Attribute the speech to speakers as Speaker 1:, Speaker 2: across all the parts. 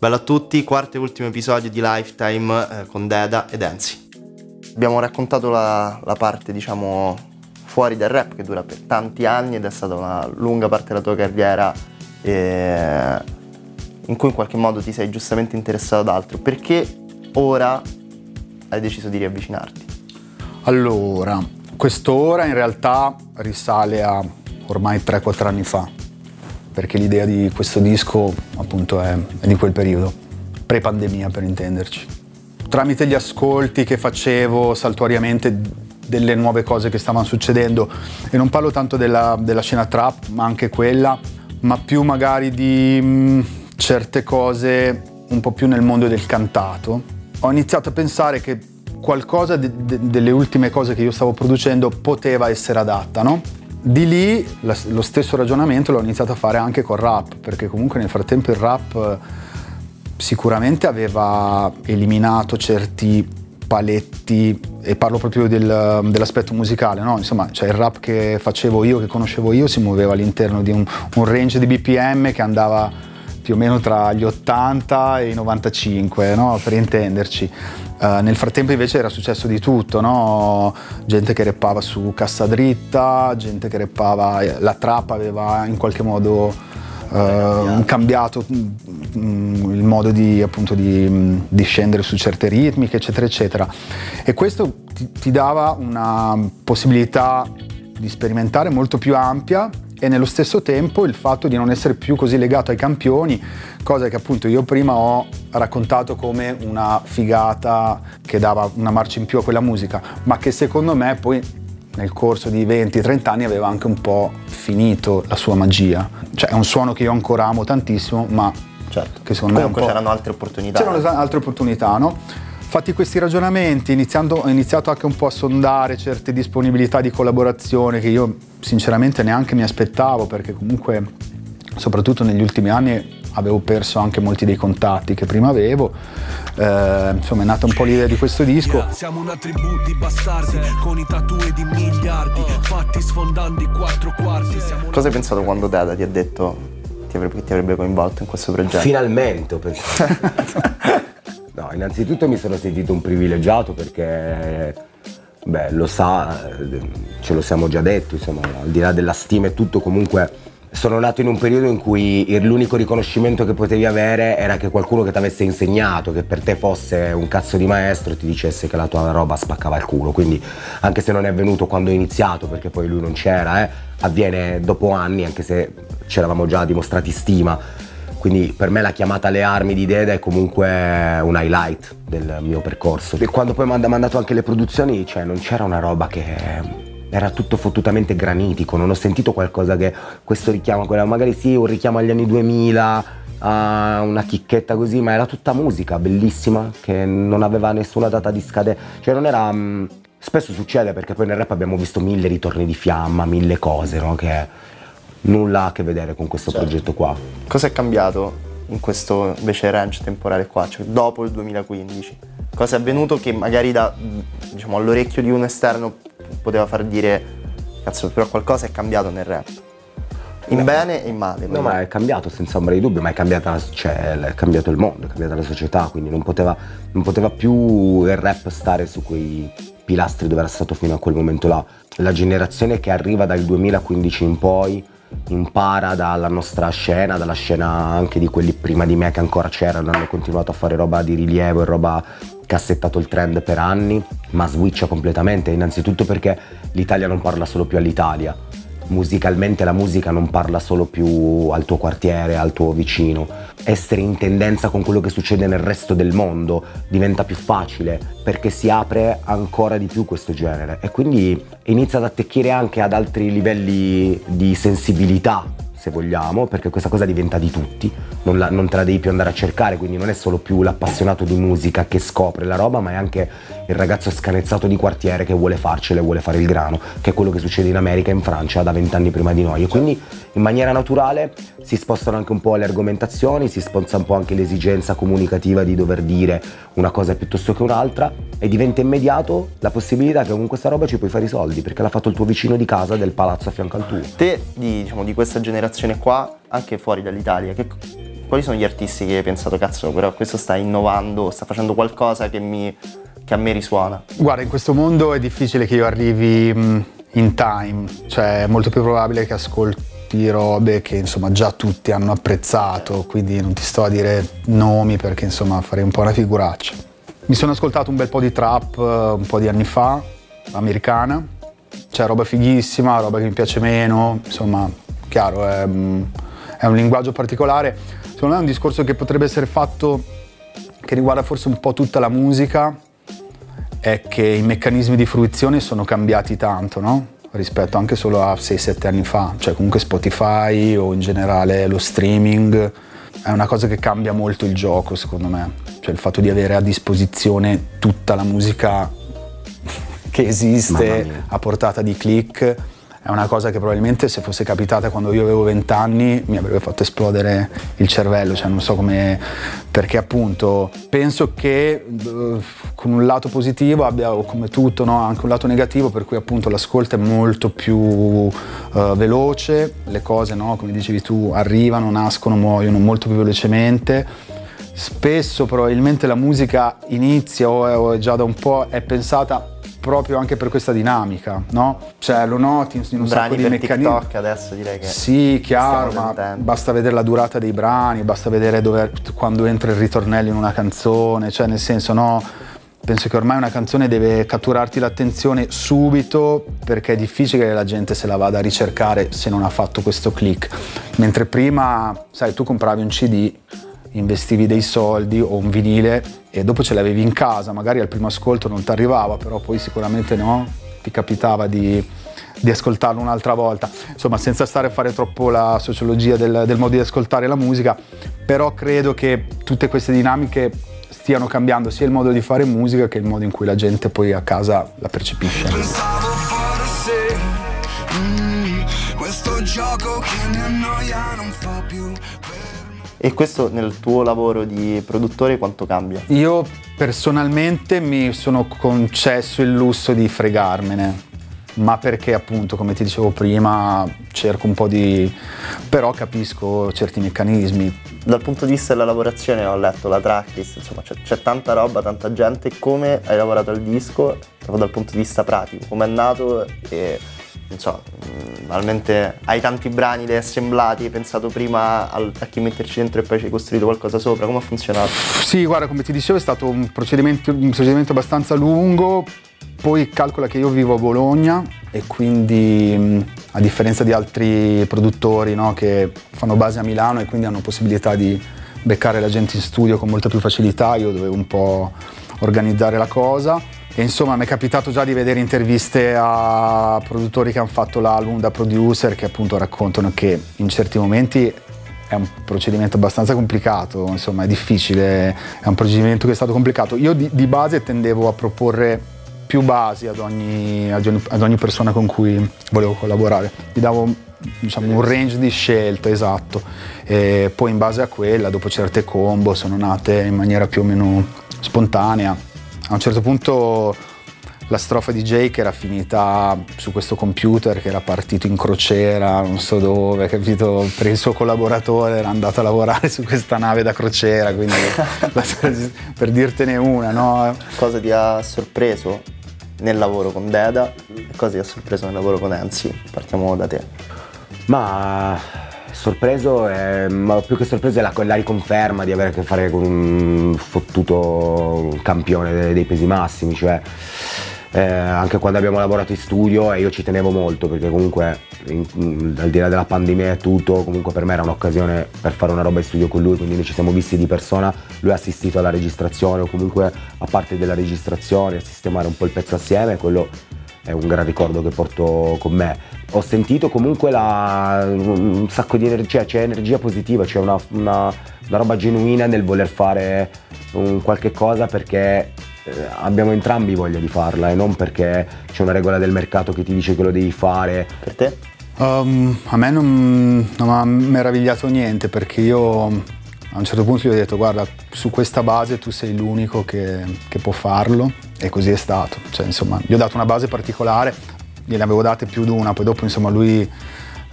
Speaker 1: Bello a tutti, quarto e ultimo episodio di Lifetime eh, con Deda ed Enzi. Abbiamo raccontato la, la, parte, diciamo, fuori dal rap che dura per tanti anni ed è stata una lunga parte della tua carriera eh, in cui in qualche modo ti sei giustamente interessato ad altro. Perché ora hai deciso di riavvicinarti?
Speaker 2: Allora, quest'ora in realtà risale a ormai 3-4 anni fa perché l'idea di questo disco appunto è, è di quel periodo, pre-pandemia per intenderci. Tramite gli ascolti che facevo saltuariamente delle nuove cose che stavano succedendo e non parlo tanto della, della scena trap ma anche quella, ma più magari di mh, mm, certe cose un po' più nel mondo del cantato. Ho iniziato a pensare che qualcosa de, de, delle ultime cose che io stavo producendo poteva essere adatta, no? Di lì la, lo stesso ragionamento l'ho iniziato a fare anche col rap, perché comunque nel frattempo il rap eh, sicuramente aveva eliminato certi paletti e parlo proprio del, dell'aspetto musicale, no? insomma cioè il rap che facevo io, che conoscevo io, si muoveva all'interno di un, un range di BPM che andava più o meno tra gli 80 e i 95, no? per intenderci. Uh, nel frattempo invece era successo di tutto, no? gente che reppava su cassa dritta, gente che reppava, la trappa aveva in qualche modo uh, cambiato um, il modo di, appunto, di, di, scendere su certe ritmiche, eccetera, eccetera. E questo ti, ti dava una possibilità di sperimentare molto più ampia e nello stesso tempo il fatto di non essere più così legato ai campioni, cosa che appunto io prima ho raccontato come una figata che dava una marcia in più a quella musica, ma che secondo me poi nel corso di 20-30 anni aveva anche un po' finito la sua magia. Cioè è un suono che io ancora amo tantissimo, ma
Speaker 1: certo. che secondo Comunque me c'erano altre opportunità.
Speaker 2: C'erano altre opportunità, no? Fatti questi ragionamenti, ho iniziato anche un po' a sondare certe disponibilità di collaborazione che io sinceramente neanche mi aspettavo perché comunque soprattutto negli ultimi anni avevo perso anche molti dei contatti che prima avevo. Eh, insomma, è nata un po' l'idea di questo disco. Siamo una tribù di bastardi con i tatu di miliardi, fatti
Speaker 1: sfondando i quattro quarti. Cosa hai pensato quando Dada ti ha detto ti avrebbe, ti avrebbe coinvolto in questo progetto?
Speaker 3: Finalmente ho pensato. No, innanzitutto mi sono sentito un privilegiato perché, beh, lo sa, ce lo siamo già detto, insomma, al di là della stima e tutto, comunque sono nato in un periodo in cui l'unico riconoscimento che potevi avere era che qualcuno che ti avesse insegnato, che per te fosse un cazzo di maestro, ti dicesse che la tua roba spaccava il culo. Quindi, anche se non è avvenuto quando ho iniziato, perché poi lui non c'era, eh, avviene dopo anni, anche se ci eravamo già dimostrati stima quindi per me la chiamata alle armi di Deda è comunque un highlight del mio percorso. E quando poi mi ha mandato anche le produzioni, cioè non c'era una roba che era tutto fottutamente granitico, non ho sentito qualcosa che questo richiama quella, magari sì, un richiamo agli anni 2000, a una chicchetta così, ma era tutta musica bellissima che non aveva nessuna data di scadenza, cioè non era spesso succede perché poi nel rap abbiamo visto mille ritorni di fiamma, mille cose, no? Che nulla a che vedere con questo certo. progetto qua.
Speaker 1: Cosa è cambiato in questo invece range temporale qua, cioè dopo il 2015? Cosa è avvenuto che magari da, diciamo, all'orecchio di un esterno poteva far dire cazzo però qualcosa è cambiato nel rap? In bene e in male.
Speaker 3: No, ma è cambiato senza ombra di dubbio, ma è, cambiata, cioè, è cambiato il mondo, è cambiata la società, quindi non poteva, non poteva più il rap stare su quei pilastri dove era stato fino a quel momento là. La generazione che arriva dal 2015 in poi impara dalla nostra scena, dalla scena anche di quelli prima di me che ancora c'erano, hanno continuato a fare roba di rilievo e roba che ha settato il trend per anni, ma switcha completamente, innanzitutto perché l'Italia non parla solo più all'Italia, musicalmente la musica non parla solo più al tuo quartiere, al tuo vicino. Essere in tendenza con quello che succede nel resto del mondo diventa più facile perché si apre ancora di più questo genere e quindi inizia ad attecchire anche ad altri livelli di sensibilità se vogliamo, perché questa cosa diventa di tutti, non, la, non, te la devi più andare a cercare, quindi non è solo più l'appassionato di musica che scopre la roba, ma è anche il ragazzo scanezzato di quartiere che vuole farcela e vuole fare il grano, che è quello che succede in America e in Francia da vent'anni prima di noi. E quindi in maniera naturale si spostano anche un po' le argomentazioni, si sposta un po' anche l'esigenza comunicativa di dover dire una cosa piuttosto che un'altra e diventa immediato la possibilità che con questa roba ci puoi fare i soldi, perché l'ha fatto il tuo vicino di casa del palazzo a fianco al tuo.
Speaker 1: Te di, diciamo, di questa generazione qua, anche fuori dall'Italia, che quali sono gli artisti che hai pensato, cazzo, però questo sta innovando, sta facendo qualcosa che, mi, che a me risuona?
Speaker 2: Guarda, in questo mondo è difficile che io arrivi mm, in time, cioè è molto più probabile che ascolti robe che insomma già tutti hanno apprezzato, quindi non ti sto a dire nomi perché insomma farei un po' una figuraccia. Mi sono ascoltato un bel po' di trap eh, un po' di anni fa, americana, c'è roba fighissima, roba che mi piace meno, insomma, chiaro, è, mm, è un linguaggio particolare. Secondo me è un discorso che potrebbe essere fatto, che riguarda forse un po' tutta la musica, è che i meccanismi di fruizione sono cambiati tanto, no? rispetto anche solo a 6-7 anni fa, cioè comunque Spotify o in generale lo streaming è una cosa che cambia molto il gioco secondo me, cioè il fatto di avere a disposizione tutta la musica che esiste a portata di click è una cosa che probabilmente se fosse capitata quando io avevo 20 anni mi avrebbe fatto esplodere il cervello, cioè non so come, perché appunto penso che uh, con un lato positivo abbia come tutto no, anche un lato negativo per cui appunto l'ascolto è molto più uh, veloce, le cose no, come dicevi tu arrivano, nascono, muoiono molto più velocemente spesso probabilmente la musica inizia o è, o è già da un po' è pensata proprio anche per questa dinamica, no? Cioè lo noti in un
Speaker 1: brani
Speaker 2: sacco di meccanismi.
Speaker 1: TikTok adesso direi che
Speaker 2: Sì, chiaro, ma basta vedere la durata dei brani, basta vedere dove, quando entra il ritornello in una canzone, cioè nel senso no, penso che ormai una canzone deve catturarti l'attenzione subito perché è difficile che la gente se la vada a ricercare se non ha fatto questo click. Mentre prima, sai, tu compravi un CD investivi dei soldi o un vinile e dopo ce l'avevi in casa, magari al primo ascolto non ti arrivava, però poi sicuramente no, ti capitava di, di, ascoltarlo un'altra volta. Insomma, senza stare a fare troppo la sociologia del, del modo di ascoltare la musica, però credo che tutte queste dinamiche stiano cambiando sia il modo di fare musica che il modo in cui la gente poi a casa la percepisce. Pensavo forse,
Speaker 1: mm, questo gioco che mi annoia non fa più e questo nel tuo lavoro di produttore quanto cambia?
Speaker 2: Io personalmente mi sono concesso il lusso di fregarmene, ma perché appunto, come ti dicevo prima, cerco un po' di... però capisco certi meccanismi.
Speaker 1: Dal punto di vista della lavorazione ho letto la tracklist, insomma c'è, c'è tanta roba, tanta gente, come hai lavorato al disco, proprio dal punto di vista pratico, come è nato? E non so, normalmente mm, hai tanti brani li hai assemblati, hai pensato prima a, a chi metterci dentro e poi ci hai costruito qualcosa sopra, come ha funzionato?
Speaker 2: Sì, guarda, come ti dicevo è stato un procedimento, un procedimento abbastanza lungo, poi calcola che io vivo a Bologna e quindi a differenza di altri produttori no, che fanno base a Milano e quindi hanno possibilità di beccare la gente in studio con molta più facilità, io dovevo un po' organizzare la cosa e insomma mi è capitato già di vedere interviste a produttori che hanno fatto l'album da producer che appunto raccontano che in certi momenti è un procedimento abbastanza complicato, insomma è difficile, è un procedimento che è stato complicato. Io di, di base tendevo a proporre più basi ad ogni, ad, ogni, persona con cui volevo collaborare, gli davo diciamo, un range di scelta esatto e poi in base a quella dopo certe combo sono nate in maniera più o meno spontanea a un certo punto la strofa di Jake era finita su questo computer che era partito in crociera, non so dove, capito? Per il suo collaboratore era andato a lavorare su questa nave da crociera, quindi per dirtene una, no?
Speaker 1: Cosa ti ha sorpreso nel lavoro con Deda e cosa ti ha sorpreso nel lavoro con Enzi? Partiamo da te.
Speaker 3: Ma sorpreso, è, ma più che sorpreso è la, la, riconferma di avere a che fare con un fottuto campione dei, dei pesi massimi, cioè eh, anche quando abbiamo lavorato in studio e io ci tenevo molto perché comunque in, in, al di là della pandemia e tutto comunque per me era un'occasione per fare una roba in studio con lui quindi noi ci siamo visti di persona lui ha assistito alla registrazione o comunque a parte della registrazione a sistemare un po' il pezzo assieme quello è un gran ricordo che porto con me. Ho sentito comunque la, un sacco di energia, c'è energia positiva, c'è una, una, una roba genuina nel voler fare un qualche cosa perché eh, abbiamo entrambi voglia di farla e non perché c'è una regola del mercato che ti dice che lo devi fare.
Speaker 1: Per te?
Speaker 2: Um, a me non, non mi ha meravigliato niente perché io a un certo punto gli ho detto guarda su questa base tu sei l'unico che, che può farlo e così è stato. Cioè, insomma, gli ho dato una base particolare, gliene avevo date più di una, poi dopo insomma lui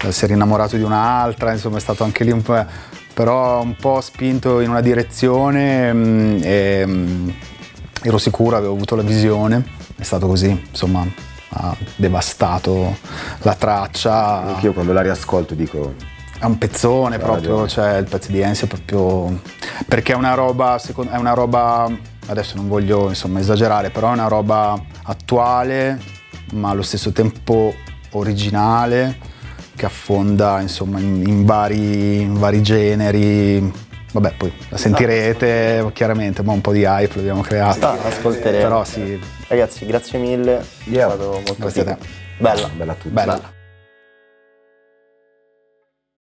Speaker 2: eh, si è innamorato di un'altra, insomma è stato anche lì un po'... però un po' spinto in una direzione mh, e mh, ero sicuro, avevo avuto la visione, è stato così, insomma ha devastato la traccia.
Speaker 3: Anch'io quando la riascolto dico
Speaker 2: è un pezzone proprio, cioè il pezzo di Ensi è proprio. perché è una roba, secondo, è una roba, adesso non voglio insomma esagerare, però è una roba attuale, ma allo stesso tempo originale, che affonda insomma in, in, vari, in vari generi. Vabbè, poi la sentirete chiaramente, ma un po' di hype l'abbiamo creato.
Speaker 1: Sta, ascolteremo.
Speaker 2: Però sì.
Speaker 1: Ragazzi, grazie mille.
Speaker 3: Yeah.
Speaker 1: È stato molto
Speaker 2: Grazie a te.
Speaker 1: Bella.
Speaker 3: bella a tutti.
Speaker 2: Bella.